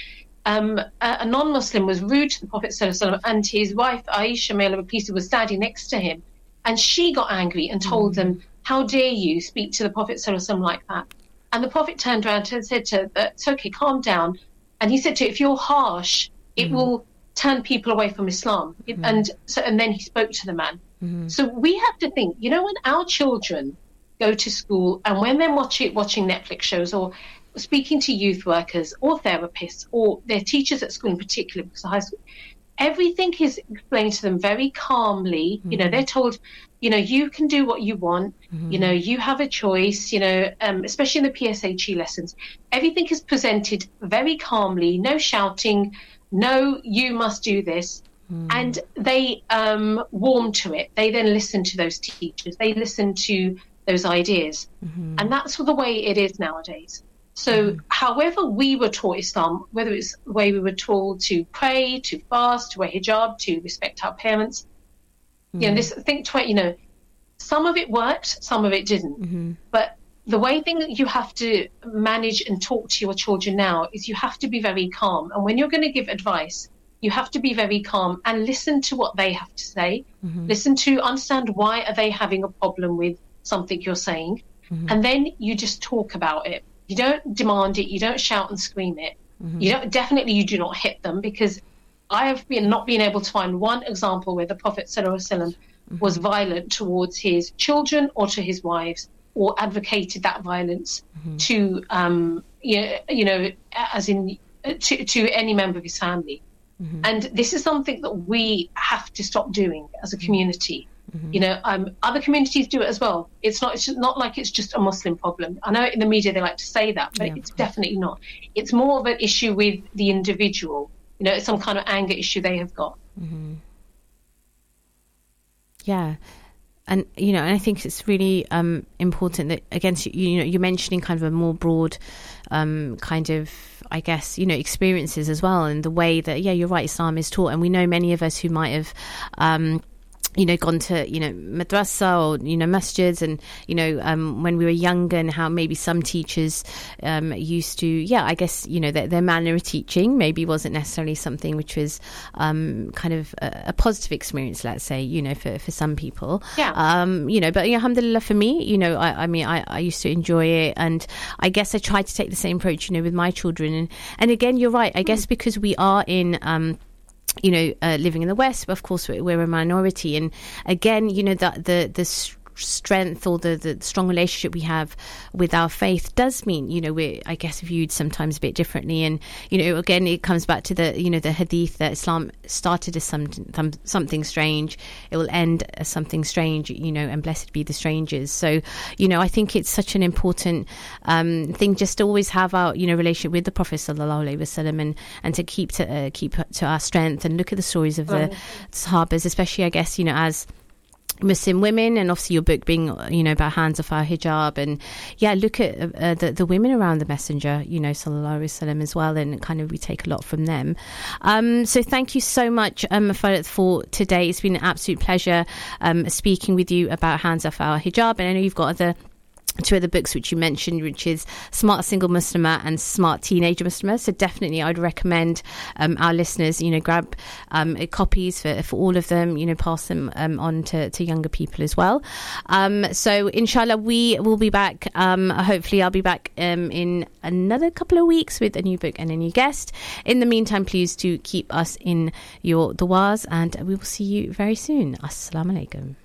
um, a, a non-Muslim was rude to the Prophet Sallallahu Alaihi Wasallam, and his wife Aisha, may Allah be pleased, with, was standing next to him, and she got angry and told mm. them, "How dare you speak to the Prophet Sallallahu Alaihi Wasallam like that?" And the Prophet turned around and said to her, "It's okay, calm down." And he said to her, "If you're harsh, it mm. will turn people away from Islam." It- And so, and then he spoke to the man. Mm-hmm. So we have to think, you know, when our children go to school and when they're watching watching Netflix shows or speaking to youth workers or therapists or their teachers at school in particular, because of high school, everything is explained to them very calmly. You know, mm-hmm. they're told, you know, you can do what you want. You mm-hmm. know, you have a choice. You know, um, especially in the PSHE lessons, everything is presented very calmly. No shouting. No, you must do this hmm. and they um, warm to it. They then listen to those teachers. They listen to those ideas, mm-hmm. and that's the way it is nowadays. So, hmm. however we were taught Islam, whether it's the way we were told to pray, to fast, to wear hijab, to respect our parents, you know, hmm. this think twi- you know, some of it worked, some of it didn't. Mm-hmm. But the way thing that you have to manage and talk to your children now is you have to be very calm. And when you're going to give advice, you have to be very calm and listen to what they have to say. Mm-hmm. Listen to understand why are they having a problem with something you're saying, mm-hmm. and then you just talk about it. You don't demand it. You don't shout and scream it. Mm-hmm. You know, definitely you do not hit them because I have been not been able to find one example where the Prophet ﷺ mm-hmm. was violent towards his children or to his wives or advocated that violence mm-hmm. to um, you, you know as in to, to any member of his family mm-hmm. and this is something that we have to stop doing as a mm-hmm. community mm-hmm. you know um, other communities do it as well it's not it's not like it's just a muslim problem i know in the media they like to say that but yeah. it's definitely not it's more of an issue with the individual you know it's some kind of anger issue they have got mm-hmm. yeah and you know, and I think it's really um, important that against you, you know you're mentioning kind of a more broad um, kind of I guess you know experiences as well, and the way that yeah you're right Islam is taught, and we know many of us who might have. Um, you know, gone to, you know, madrasa or, you know, masjids and, you know, um, when we were younger and how maybe some teachers um, used to, yeah, I guess, you know, their, their, manner of teaching maybe wasn't necessarily something which was um, kind of a, a, positive experience, let's say, you know, for, for some people. Yeah. Um, you know, but, you know, alhamdulillah, for me, you know, I, I mean, I, I used to enjoy it and I guess I tried to take the same approach, you know, with my children. And, and again, you're right. I mm. guess because we are in, um, you know, uh, living in the West, of course we're, a minority. And again, you know, the the the strength or the, the strong relationship we have with our faith does mean, you know, we're, I guess, viewed sometimes a bit differently. And, you know, again, it comes back to the, you know, the hadith that Islam started as something, something strange. It will end as something strange, you know, and blessed be the strangers. So, you know, I think it's such an important um, thing just to always have our, you know, relationship with the Prophet sallallahu alaihi wasallam and, and to keep to, uh, keep to our strength and look at the stories of the Sahabas, especially, I guess, you know, as Muslim women, and obviously your book being, you know, about hands off our hijab, and yeah, look at uh, the the women around the messenger, you know, sallallahu alaihi as well, and kind of we take a lot from them. Um, so thank you so much, um, for today. It's been an absolute pleasure um, speaking with you about hands off our hijab, and I know you've got other two other books which you mentioned, which is Smart Single Muslimah and Smart Teenager Muslimah. So definitely, I'd recommend um, our listeners, you know, grab um, copies for, for all of them. You know, pass them um, on to, to younger people as well. Um, so inshallah, we will be back. Um, hopefully, I'll be back um, in another couple of weeks with a new book and a new guest. In the meantime, please do keep us in your du'as, and we will see you very soon. Assalamu alaikum.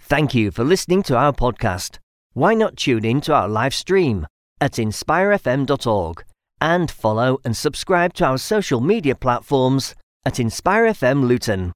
Thank you for listening to our podcast why not tune in to our live stream at inspirefm.org and follow and subscribe to our social media platforms at InspireFM Luton.